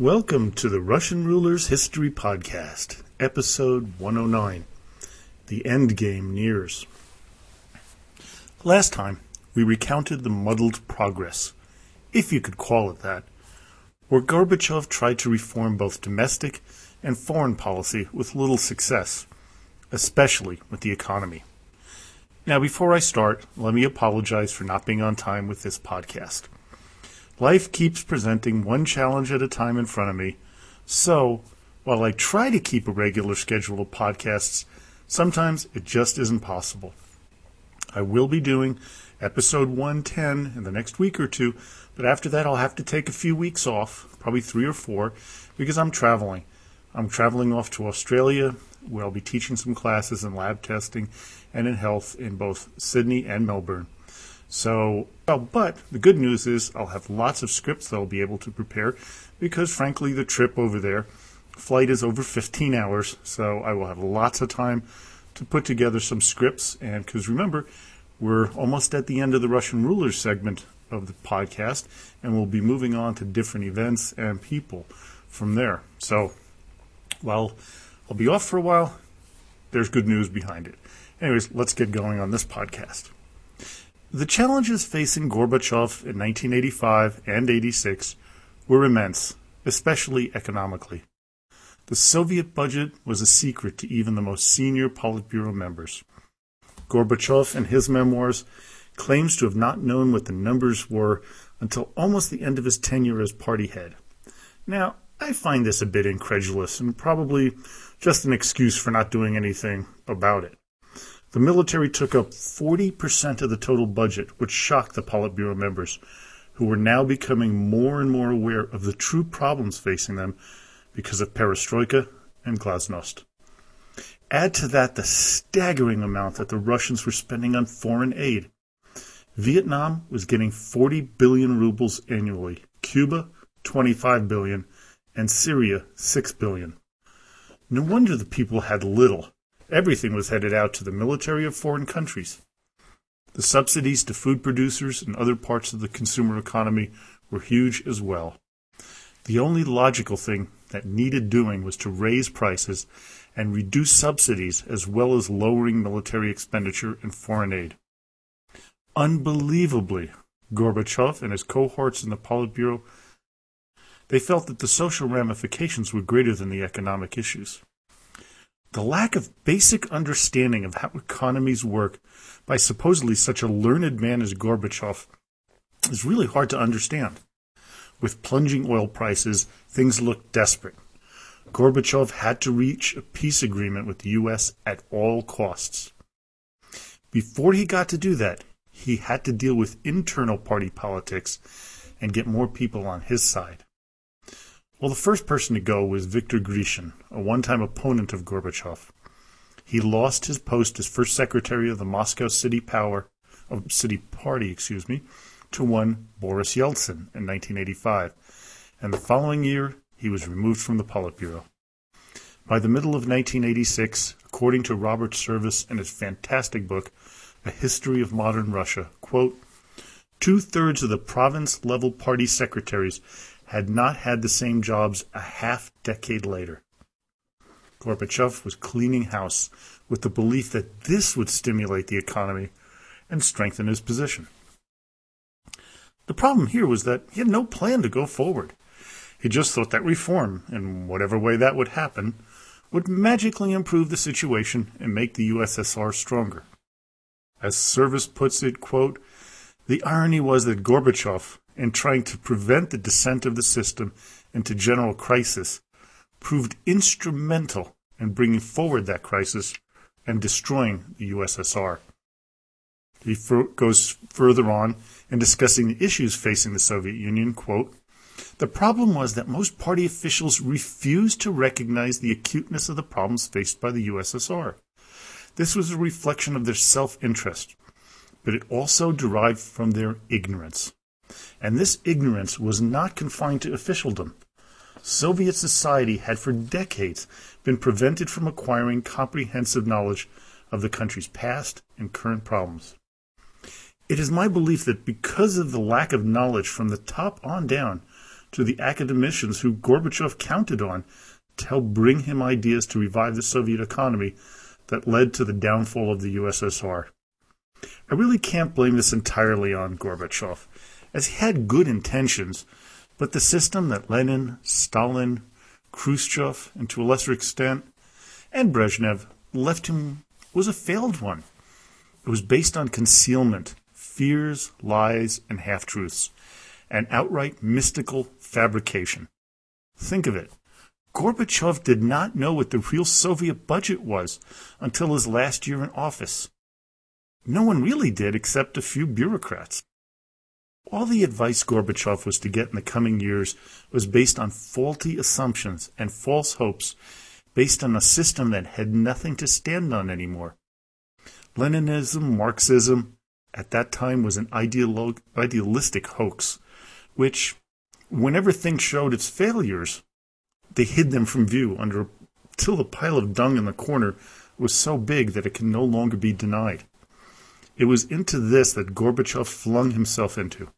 Welcome to the Russian Rulers History Podcast, episode 109. The End Game Nears. Last time, we recounted the muddled progress, if you could call it that, where Gorbachev tried to reform both domestic and foreign policy with little success, especially with the economy. Now, before I start, let me apologize for not being on time with this podcast. Life keeps presenting one challenge at a time in front of me, so while I try to keep a regular schedule of podcasts, sometimes it just isn't possible. I will be doing episode 110 in the next week or two, but after that I'll have to take a few weeks off, probably three or four, because I'm traveling. I'm traveling off to Australia, where I'll be teaching some classes in lab testing and in health in both Sydney and Melbourne. So, well, but the good news is I'll have lots of scripts that I'll be able to prepare because, frankly, the trip over there, flight is over 15 hours, so I will have lots of time to put together some scripts. And because remember, we're almost at the end of the Russian rulers segment of the podcast, and we'll be moving on to different events and people from there. So, while I'll be off for a while, there's good news behind it. Anyways, let's get going on this podcast. The challenges facing Gorbachev in 1985 and 86 were immense, especially economically. The Soviet budget was a secret to even the most senior Politburo members. Gorbachev, in his memoirs, claims to have not known what the numbers were until almost the end of his tenure as party head. Now, I find this a bit incredulous and probably just an excuse for not doing anything about it. The military took up 40% of the total budget, which shocked the Politburo members, who were now becoming more and more aware of the true problems facing them because of perestroika and glasnost. Add to that the staggering amount that the Russians were spending on foreign aid. Vietnam was getting 40 billion rubles annually, Cuba 25 billion, and Syria 6 billion. No wonder the people had little Everything was headed out to the military of foreign countries. The subsidies to food producers and other parts of the consumer economy were huge as well. The only logical thing that needed doing was to raise prices and reduce subsidies as well as lowering military expenditure and foreign aid. Unbelievably, Gorbachev and his cohorts in the Politburo they felt that the social ramifications were greater than the economic issues. The lack of basic understanding of how economies work by supposedly such a learned man as Gorbachev is really hard to understand. With plunging oil prices, things looked desperate. Gorbachev had to reach a peace agreement with the U.S. at all costs. Before he got to do that, he had to deal with internal party politics and get more people on his side. Well, the first person to go was Viktor Grishin, a one time opponent of Gorbachev. He lost his post as first secretary of the Moscow City Power, of City Party, excuse me, to one Boris Yeltsin in 1985, and the following year he was removed from the Politburo. By the middle of 1986, according to Robert Service in his fantastic book, A History of Modern Russia, quote, two thirds of the province level party secretaries had not had the same jobs a half decade later. Gorbachev was cleaning house with the belief that this would stimulate the economy and strengthen his position. The problem here was that he had no plan to go forward. He just thought that reform, in whatever way that would happen, would magically improve the situation and make the USSR stronger. As Service puts it, quote, the irony was that Gorbachev, in trying to prevent the descent of the system into general crisis proved instrumental in bringing forward that crisis and destroying the USSR. He goes further on in discussing the issues facing the Soviet Union, quote, the problem was that most party officials refused to recognize the acuteness of the problems faced by the USSR. This was a reflection of their self-interest, but it also derived from their ignorance. And this ignorance was not confined to officialdom. Soviet society had for decades been prevented from acquiring comprehensive knowledge of the country's past and current problems. It is my belief that because of the lack of knowledge from the top on down, to the academicians who Gorbachev counted on to help bring him ideas to revive the Soviet economy that led to the downfall of the USSR. I really can't blame this entirely on Gorbachev, as he had good intentions, but the system that Lenin, Stalin, Khrushchev, and to a lesser extent, and Brezhnev left him was a failed one. It was based on concealment, fears, lies, and half truths, and outright mystical fabrication. Think of it. Gorbachev did not know what the real Soviet budget was until his last year in office. No one really did except a few bureaucrats. All the advice Gorbachev was to get in the coming years was based on faulty assumptions and false hopes based on a system that had nothing to stand on anymore. Leninism, Marxism, at that time was an idealistic hoax, which, whenever things showed its failures, they hid them from view under till the pile of dung in the corner was so big that it can no longer be denied. It was into this that Gorbachev flung himself into.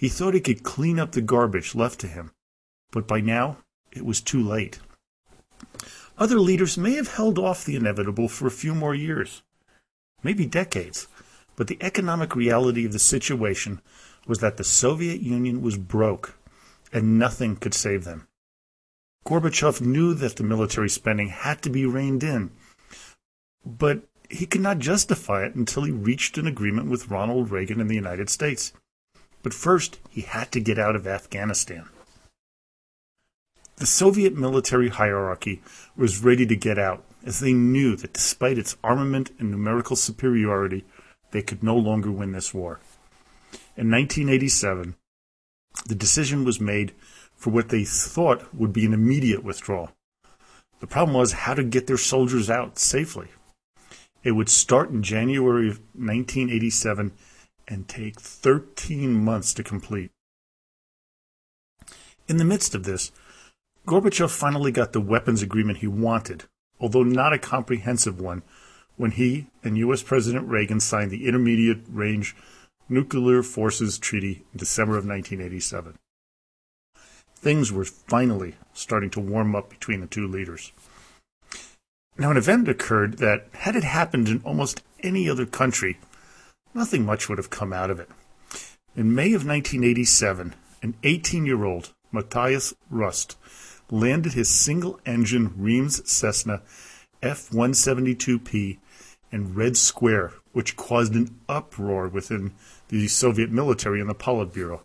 He thought he could clean up the garbage left to him, but by now it was too late. Other leaders may have held off the inevitable for a few more years, maybe decades, but the economic reality of the situation was that the Soviet Union was broke and nothing could save them. Gorbachev knew that the military spending had to be reined in, but he could not justify it until he reached an agreement with Ronald Reagan in the United States. But first, he had to get out of Afghanistan. The Soviet military hierarchy was ready to get out, as they knew that despite its armament and numerical superiority, they could no longer win this war. In 1987, the decision was made for what they thought would be an immediate withdrawal. The problem was how to get their soldiers out safely. It would start in January of 1987 and take 13 months to complete. In the midst of this, Gorbachev finally got the weapons agreement he wanted, although not a comprehensive one, when he and U.S. President Reagan signed the Intermediate Range Nuclear Forces Treaty in December of 1987. Things were finally starting to warm up between the two leaders. Now, an event occurred that, had it happened in almost any other country, nothing much would have come out of it. In May of 1987, an 18 year old Matthias Rust landed his single engine Reims Cessna F 172P in Red Square, which caused an uproar within the Soviet military and the Politburo.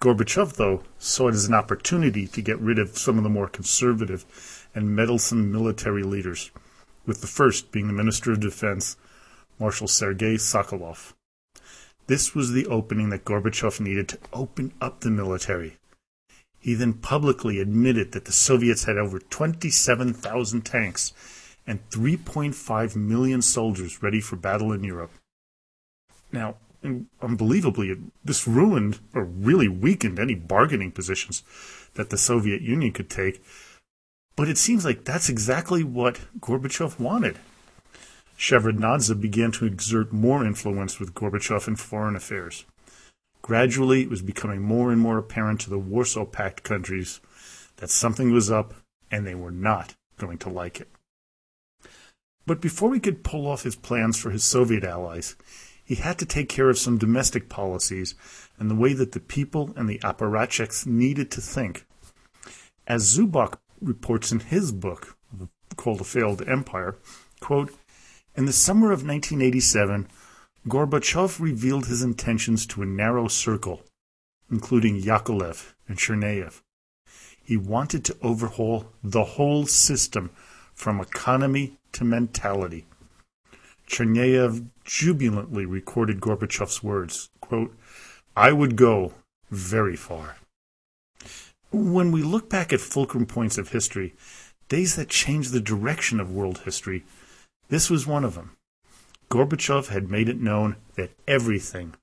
Gorbachev, though, saw it as an opportunity to get rid of some of the more conservative and meddlesome military leaders, with the first being the Minister of Defense, Marshal Sergei Sokolov. This was the opening that Gorbachev needed to open up the military, he then publicly admitted that the Soviets had over 27,000 tanks and 3.5 million soldiers ready for battle in Europe. Now, unbelievably, this ruined or really weakened any bargaining positions that the Soviet Union could take. But it seems like that's exactly what Gorbachev wanted. Shevardnadze began to exert more influence with Gorbachev in foreign affairs. Gradually, it was becoming more and more apparent to the Warsaw Pact countries that something was up and they were not going to like it. But before he could pull off his plans for his Soviet allies, he had to take care of some domestic policies and the way that the people and the apparatchiks needed to think. As Zubok reports in his book, called A Failed Empire, quote, in the summer of 1987, Gorbachev revealed his intentions to a narrow circle, including Yakovlev and Chernyaev. He wanted to overhaul the whole system from economy to mentality. Chernyaev jubilantly recorded Gorbachev's words, quote, I would go very far. When we look back at fulcrum points of history, days that changed the direction of world history, this was one of them. Gorbachev had made it known that everything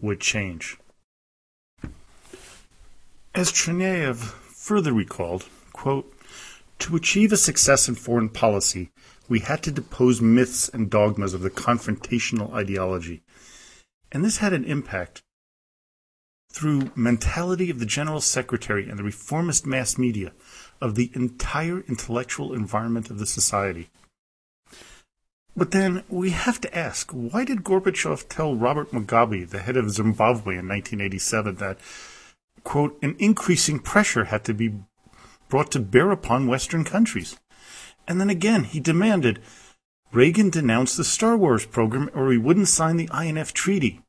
would change. As Chernyaev further recalled, quote, to achieve a success in foreign policy, we had to depose myths and dogmas of the confrontational ideology. And this had an impact. through mentality of the General Secretary and the reformist mass media of the entire intellectual environment of the society. But then we have to ask, why did Gorbachev tell Robert Mugabe, the head of Zimbabwe in 1987, that, quote, an increasing pressure had to be brought to bear upon Western countries? And then again, he demanded Reagan denounced the Star Wars program or he wouldn't sign the INF Treaty.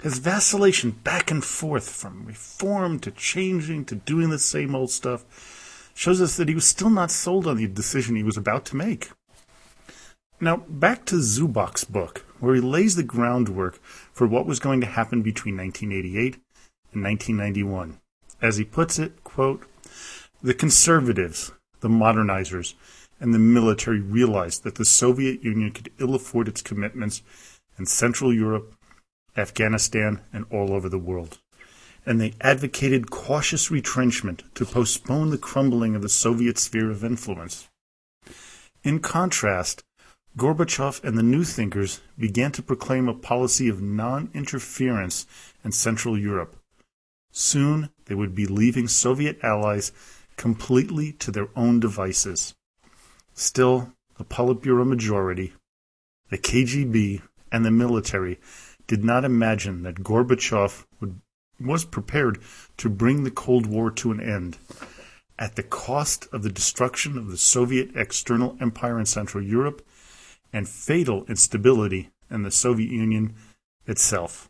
His vacillation back and forth from reform to changing to doing the same old stuff shows us that he was still not sold on the decision he was about to make. Now, back to Zubok's book, where he lays the groundwork for what was going to happen between 1988 and 1991. As he puts it, quote, the conservatives, the modernizers, and the military realized that the Soviet Union could ill afford its commitments in Central Europe, Afghanistan, and all over the world. And they advocated cautious retrenchment to postpone the crumbling of the Soviet sphere of influence. In contrast, Gorbachev and the New Thinkers began to proclaim a policy of non interference in Central Europe. Soon they would be leaving Soviet allies completely to their own devices. Still, the Politburo majority, the KGB, and the military did not imagine that Gorbachev would, was prepared to bring the Cold War to an end at the cost of the destruction of the Soviet external empire in Central Europe and fatal instability in the Soviet Union itself.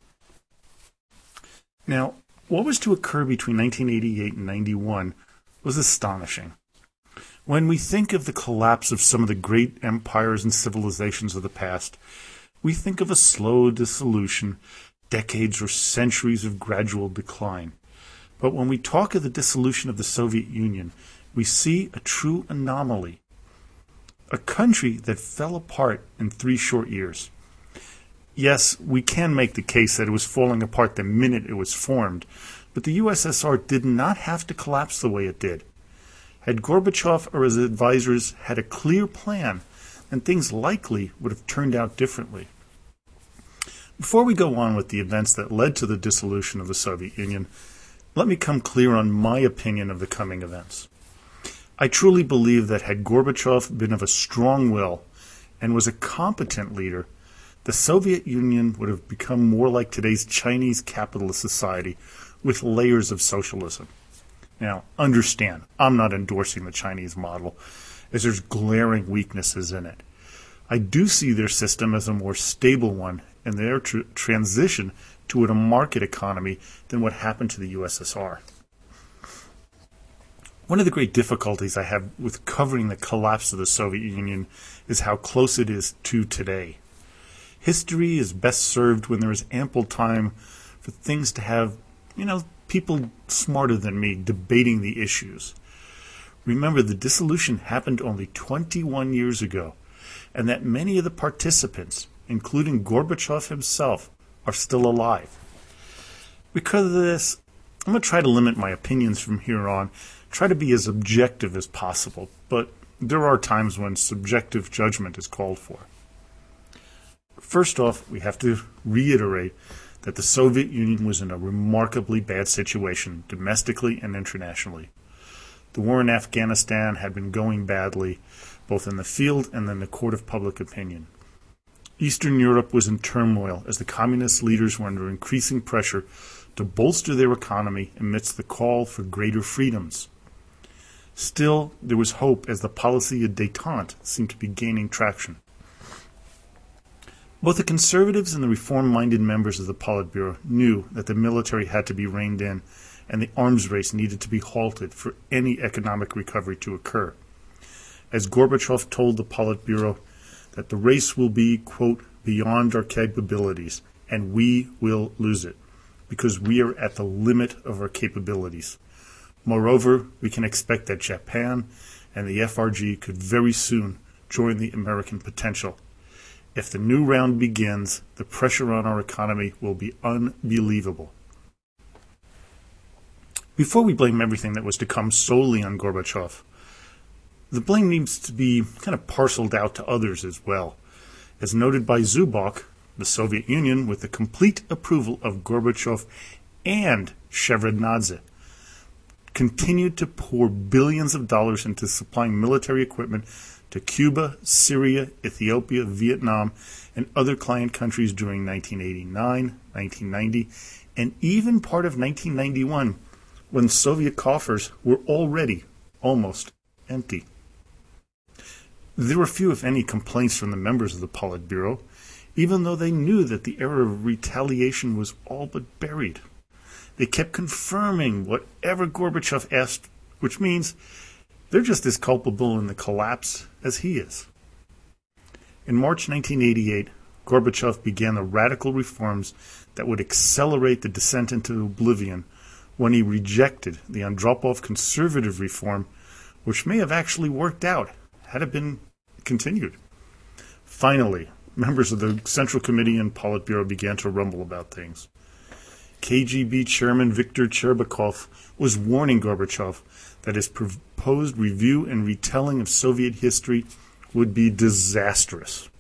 Now, what was to occur between 1988 and 91 was astonishing. When we think of the collapse of some of the great empires and civilizations of the past, we think of a slow dissolution, decades or centuries of gradual decline. But when we talk of the dissolution of the Soviet Union, we see a true anomaly a country that fell apart in three short years. Yes, we can make the case that it was falling apart the minute it was formed, but the USSR did not have to collapse the way it did. Had Gorbachev or his advisors had a clear plan, then things likely would have turned out differently. Before we go on with the events that led to the dissolution of the Soviet Union, let me come clear on my opinion of the coming events. I truly believe that had Gorbachev been of a strong will and was a competent leader, the Soviet Union would have become more like today's Chinese capitalist society with layers of socialism. Now, understand, I'm not endorsing the Chinese model, as there's glaring weaknesses in it. I do see their system as a more stable one and their tr- transition to a market economy than what happened to the USSR. One of the great difficulties I have with covering the collapse of the Soviet Union is how close it is to today. History is best served when there is ample time for things to have, you know, people smarter than me debating the issues. Remember, the dissolution happened only 21 years ago, and that many of the participants, including Gorbachev himself, are still alive. Because of this, I'm going to try to limit my opinions from here on try to be as objective as possible, but there are times when subjective judgment is called for. First off, we have to reiterate that the Soviet Union was in a remarkably bad situation domestically and internationally. The war in Afghanistan had been going badly, both in the field and in the court of public opinion. Eastern Europe was in turmoil as the communist leaders were under increasing pressure to bolster their economy amidst the call for greater freedoms. Still, there was hope as the policy of detente seemed to be gaining traction. Both the conservatives and the reform minded members of the Politburo knew that the military had to be reined in and the arms race needed to be halted for any economic recovery to occur. As Gorbachev told the Politburo, that the race will be, quote, beyond our capabilities, and we will lose it, because we are at the limit of our capabilities. Moreover, we can expect that Japan and the FRG could very soon join the American potential. If the new round begins, the pressure on our economy will be unbelievable. Before we blame everything that was to come solely on Gorbachev, the blame needs to be kind of parceled out to others as well. As noted by Zubok, the Soviet Union, with the complete approval of Gorbachev and Shevardnadze continued to pour billions of dollars into supplying military equipment to Cuba, Syria, Ethiopia, Vietnam, and other client countries during 1989, 1990, and even part of 1991 when Soviet coffers were already almost empty. There were few, if any, complaints from the members of the Politburo, even though they knew that the era of retaliation was all but buried. They kept confirming whatever Gorbachev asked, which means they're just as culpable in the collapse as he is. In March 1988, Gorbachev began the radical reforms that would accelerate the descent into oblivion when he rejected the Andropov conservative reform, which may have actually worked out had it been continued. Finally, members of the Central Committee and Politburo began to rumble about things. KGB Chairman Viktor Chebrikov was warning Gorbachev that his proposed review and retelling of Soviet history would be disastrous.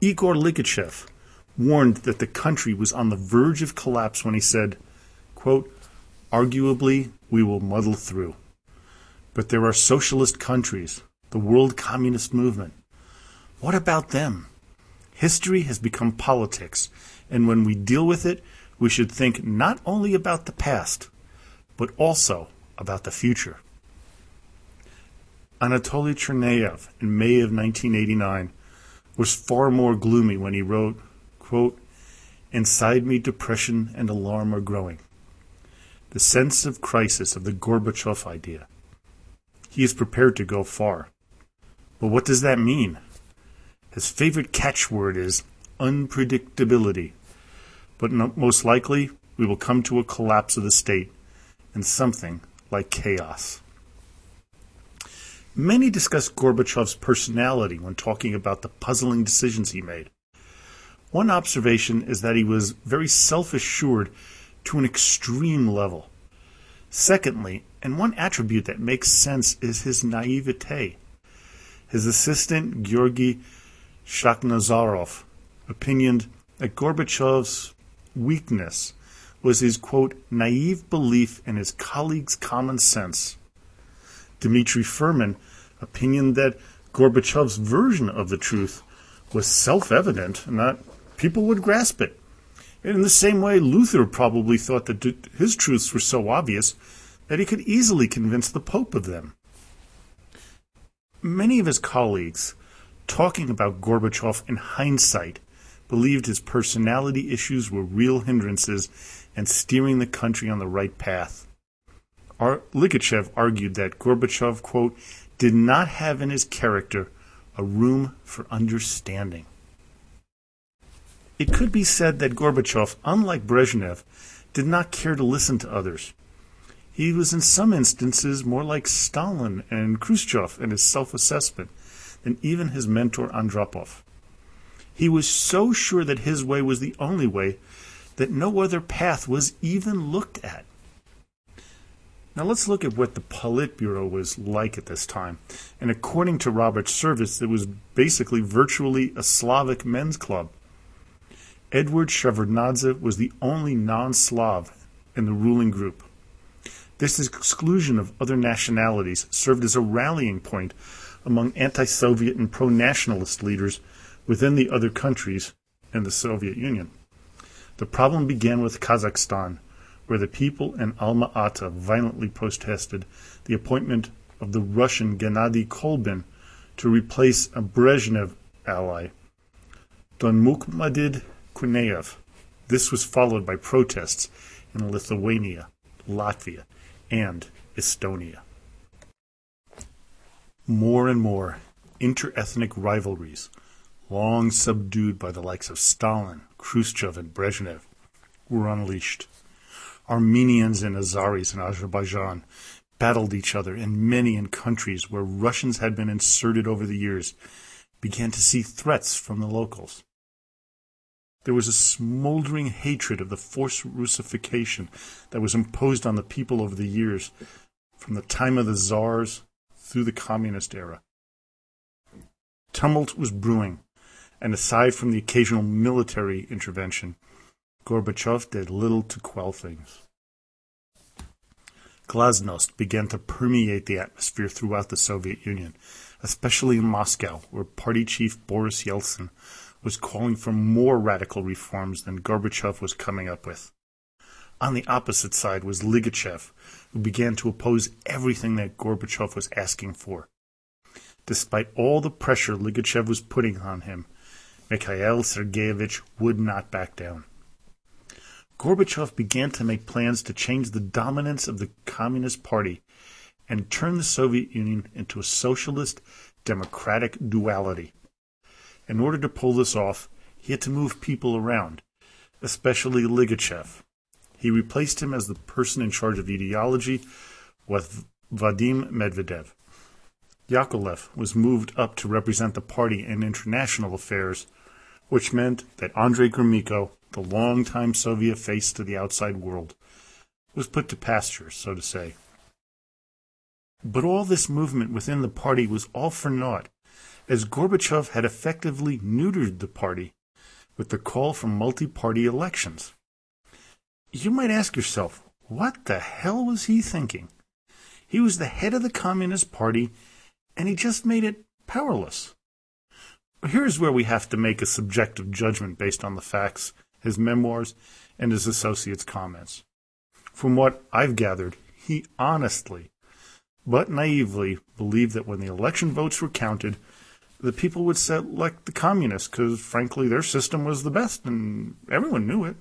Igor Ligachev warned that the country was on the verge of collapse when he said, quote, Arguably, we will muddle through. But there are socialist countries, the world communist movement. What about them? History has become politics, and when we deal with it, we should think not only about the past, but also about the future. Anatoly Chernyaev, in May of 1989, was far more gloomy when he wrote, quote, Inside me, depression and alarm are growing. The sense of crisis of the Gorbachev idea. He is prepared to go far. But what does that mean? His favorite catchword is unpredictability but no, most likely we will come to a collapse of the state and something like chaos. Many discuss Gorbachev's personality when talking about the puzzling decisions he made. One observation is that he was very self assured to an extreme level. Secondly, and one attribute that makes sense is his naivete. His assistant, Georgy Shakhnazarov, opined that Gorbachev's weakness was his, quote, naive belief in his colleagues' common sense. Dmitry Furman opined that Gorbachev's version of the truth was self evident and that people would grasp it. In the same way, Luther probably thought that his truths were so obvious that he could easily convince the Pope of them. Many of his colleagues, talking about Gorbachev in hindsight, believed his personality issues were real hindrances and steering the country on the right path. Ar- Ligachev argued that Gorbachev, quote, did not have in his character a room for understanding. It could be said that Gorbachev, unlike Brezhnev, did not care to listen to others. He was in some instances more like Stalin and Khrushchev in his self assessment than even his mentor Andropov. He was so sure that his way was the only way that no other path was even looked at. Now let's look at what the Politburo was like at this time. And according to Robert Service, it was basically virtually a Slavic men's club. Edward Shevardnadze was the only non-Slav in the ruling group. This exclusion of other nationalities served as a rallying point among anti-Soviet and pro-nationalist leaders within the other countries and the Soviet Union. The problem began with Kazakhstan, where the people in Alma Ata violently protested the appointment of the Russian Gennady Kolbin to replace a Brezhnev ally, Dinmukhamed Kunayev. This was followed by protests in Lithuania, Latvia, and Estonia. More and more interethnic rivalries long subdued by the likes of Stalin, Khrushchev, and Brezhnev, were unleashed. Armenians and Azeris in Azerbaijan battled each other, and many in countries where Russians had been inserted over the years began to see threats from the locals. There was a smoldering hatred of the forced Russification that was imposed on the people over the years, from the time of the czars through the communist era. Tumult was brewing and aside from the occasional military intervention, Gorbachev did little to quell things. Glasnost began to permeate the atmosphere throughout the Soviet Union, especially in Moscow, where party chief Boris Yeltsin was calling for more radical reforms than Gorbachev was coming up with. On the opposite side was Ligachev, who began to oppose everything that Gorbachev was asking for. Despite all the pressure Ligachev was putting on him, Mikhail Sergeyevich would not back down. Gorbachev began to make plans to change the dominance of the Communist Party and turn the Soviet Union into a socialist democratic duality. In order to pull this off, he had to move people around, especially Ligachev. He replaced him as the person in charge of ideology with Vadim Medvedev. Yakovlev was moved up to represent the party in international affairs, which meant that Andrei Gromyko the long-time Soviet face to the outside world, was put to pasture, so to say. But all this movement within the party was all for naught, as Gorbachev had effectively neutered the party with the call for multi-party elections. You might ask yourself, what the hell was he thinking? He was the head of the Communist Party, and he just made it powerless. Here's where we have to make a subjective judgment based on the facts his memoirs, and his associates' comments. From what I've gathered, he honestly, but naively, believed that when the election votes were counted, the people would select the communists because, frankly, their system was the best and everyone knew it.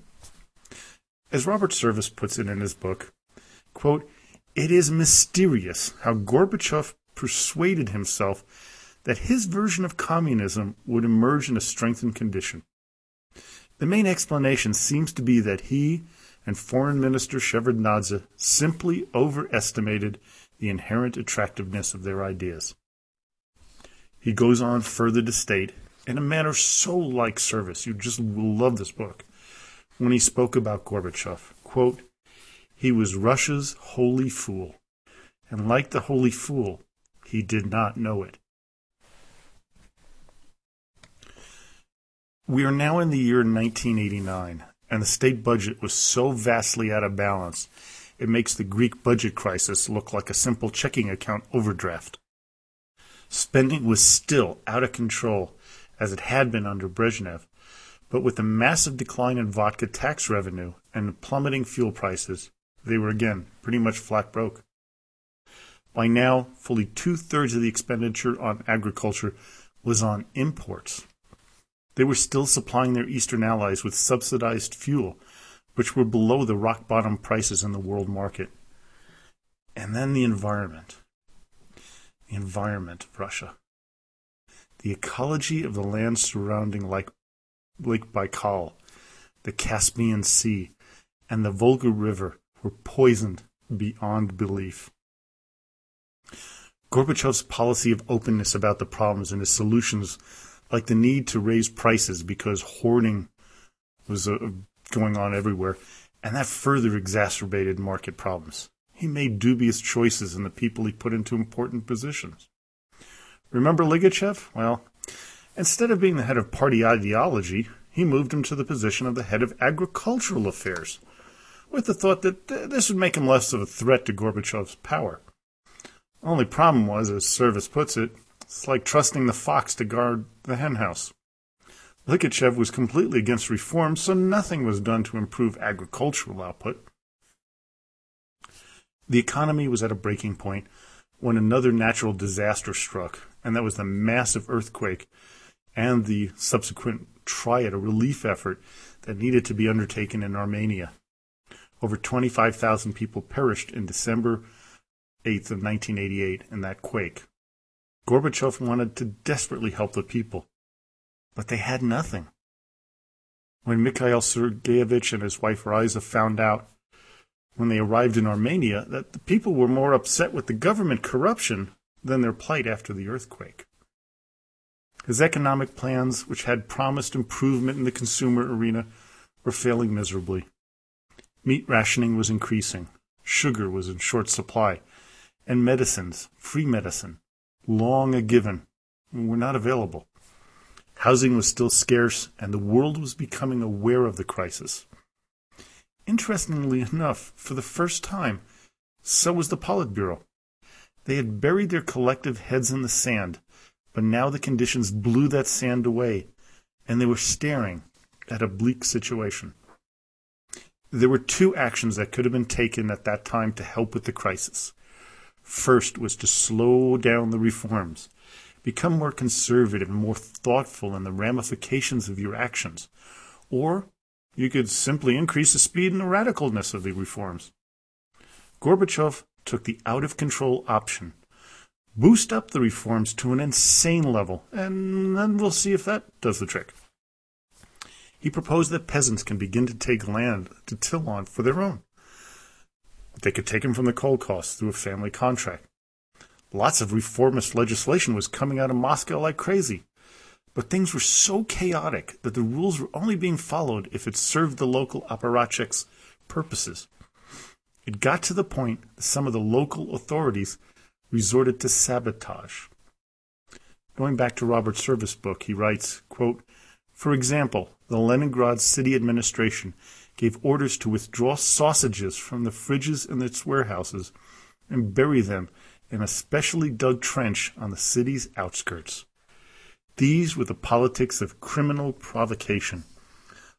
As Robert Service puts it in his book, quote, it is mysterious how Gorbachev persuaded himself that his version of communism would emerge in a strengthened condition. The main explanation seems to be that he and Foreign Minister Shevardnadze simply overestimated the inherent attractiveness of their ideas. He goes on further to state, in a manner so like service, you just will love this book, when he spoke about Gorbachev, quote, he was Russia's holy fool, and like the holy fool, he did not know it. We are now in the year 1989, and the state budget was so vastly out of balance, it makes the Greek budget crisis look like a simple checking account overdraft. Spending was still out of control, as it had been under Brezhnev, but with the massive decline in vodka tax revenue and plummeting fuel prices, they were again pretty much flat broke. By now, fully two thirds of the expenditure on agriculture was on imports. They were still supplying their eastern allies with subsidized fuel, which were below the rock bottom prices in the world market. And then the environment. The environment of Russia. The ecology of the land surrounding Lake, Lake Baikal, the Caspian Sea, and the Volga River were poisoned beyond belief. Gorbachev's policy of openness about the problems and his solutions like the need to raise prices because hoarding was uh, going on everywhere, and that further exacerbated market problems. He made dubious choices in the people he put into important positions. Remember Ligachev? Well, instead of being the head of party ideology, he moved him to the position of the head of agricultural affairs, with the thought that this would make him less of a threat to Gorbachev's power. Only problem was, as Service puts it, it's like trusting the fox to guard the henhouse. Ligachev was completely against reform, so nothing was done to improve agricultural output. The economy was at a breaking point when another natural disaster struck, and that was the massive earthquake and the subsequent triad, a relief effort that needed to be undertaken in Armenia. Over 25,000 people perished in December 8th of 1988 in that quake. Gorbachev wanted to desperately help the people, but they had nothing. When Mikhail Sergeyevich and his wife Raisa found out when they arrived in Armenia that the people were more upset with the government corruption than their plight after the earthquake. His economic plans, which had promised improvement in the consumer arena, were failing miserably. Meat rationing was increasing, sugar was in short supply, and medicines, free medicine, long a given, were not available. Housing was still scarce, and the world was becoming aware of the crisis. interestingly enough, for the first time, so was the Politburo. They had buried their collective heads in the sand, but now the conditions blew that sand away, and they were staring at a bleak situation. There were two actions that could have been taken at that time to help with the crisis. First was to slow down the reforms, become more conservative and more thoughtful in the ramifications of your actions. Or you could simply increase the speed and the radicalness of the reforms. Gorbachev took the out of control option. Boost up the reforms to an insane level, and then we'll see if that does the trick. He proposed that peasants can begin to take land to till on for their own. They could take them from the Kolkhoz through a family contract. Lots of reformist legislation was coming out of Moscow like crazy. But things were so chaotic that the rules were only being followed if it served the local apparatchiks' purposes. It got to the point that some of the local authorities resorted to sabotage. Going back to Robert Service book, he writes, quote, For example, the Leningrad city administration gave orders to withdraw sausages from the fridges in its warehouses and bury them in a specially dug trench on the city's outskirts. These were the politics of criminal provocation.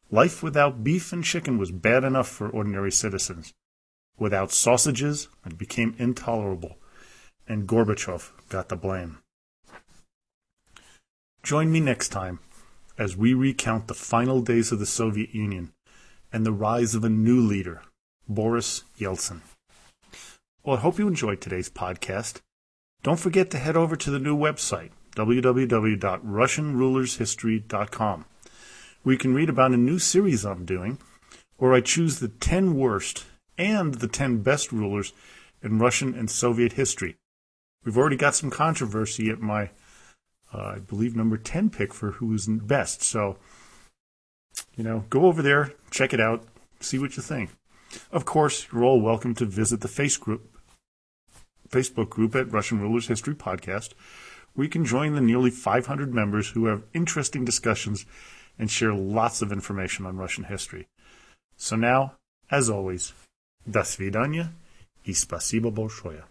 Life without beef and chicken was bad enough for ordinary citizens. Without sausages, it became intolerable, and Gorbachev got the blame. Join me next time as we recount the final days of the Soviet Union and the rise of a new leader, Boris Yeltsin. Well, I hope you enjoyed today's podcast. Don't forget to head over to the new website, www.russianrulershistory.com, where you can read about a new series I'm doing, where I choose the 10 worst and the 10 best rulers in Russian and Soviet history. We've already got some controversy at my, uh, I believe, number 10 pick for who is best. So, you know, go over there, check it out, see what you think. Of course, you're all welcome to visit the face group, Facebook group at Russian Rulers History Podcast, where you can join the nearly 500 members who have interesting discussions and share lots of information on Russian history. So now, as always, до свидания и спасибо большое.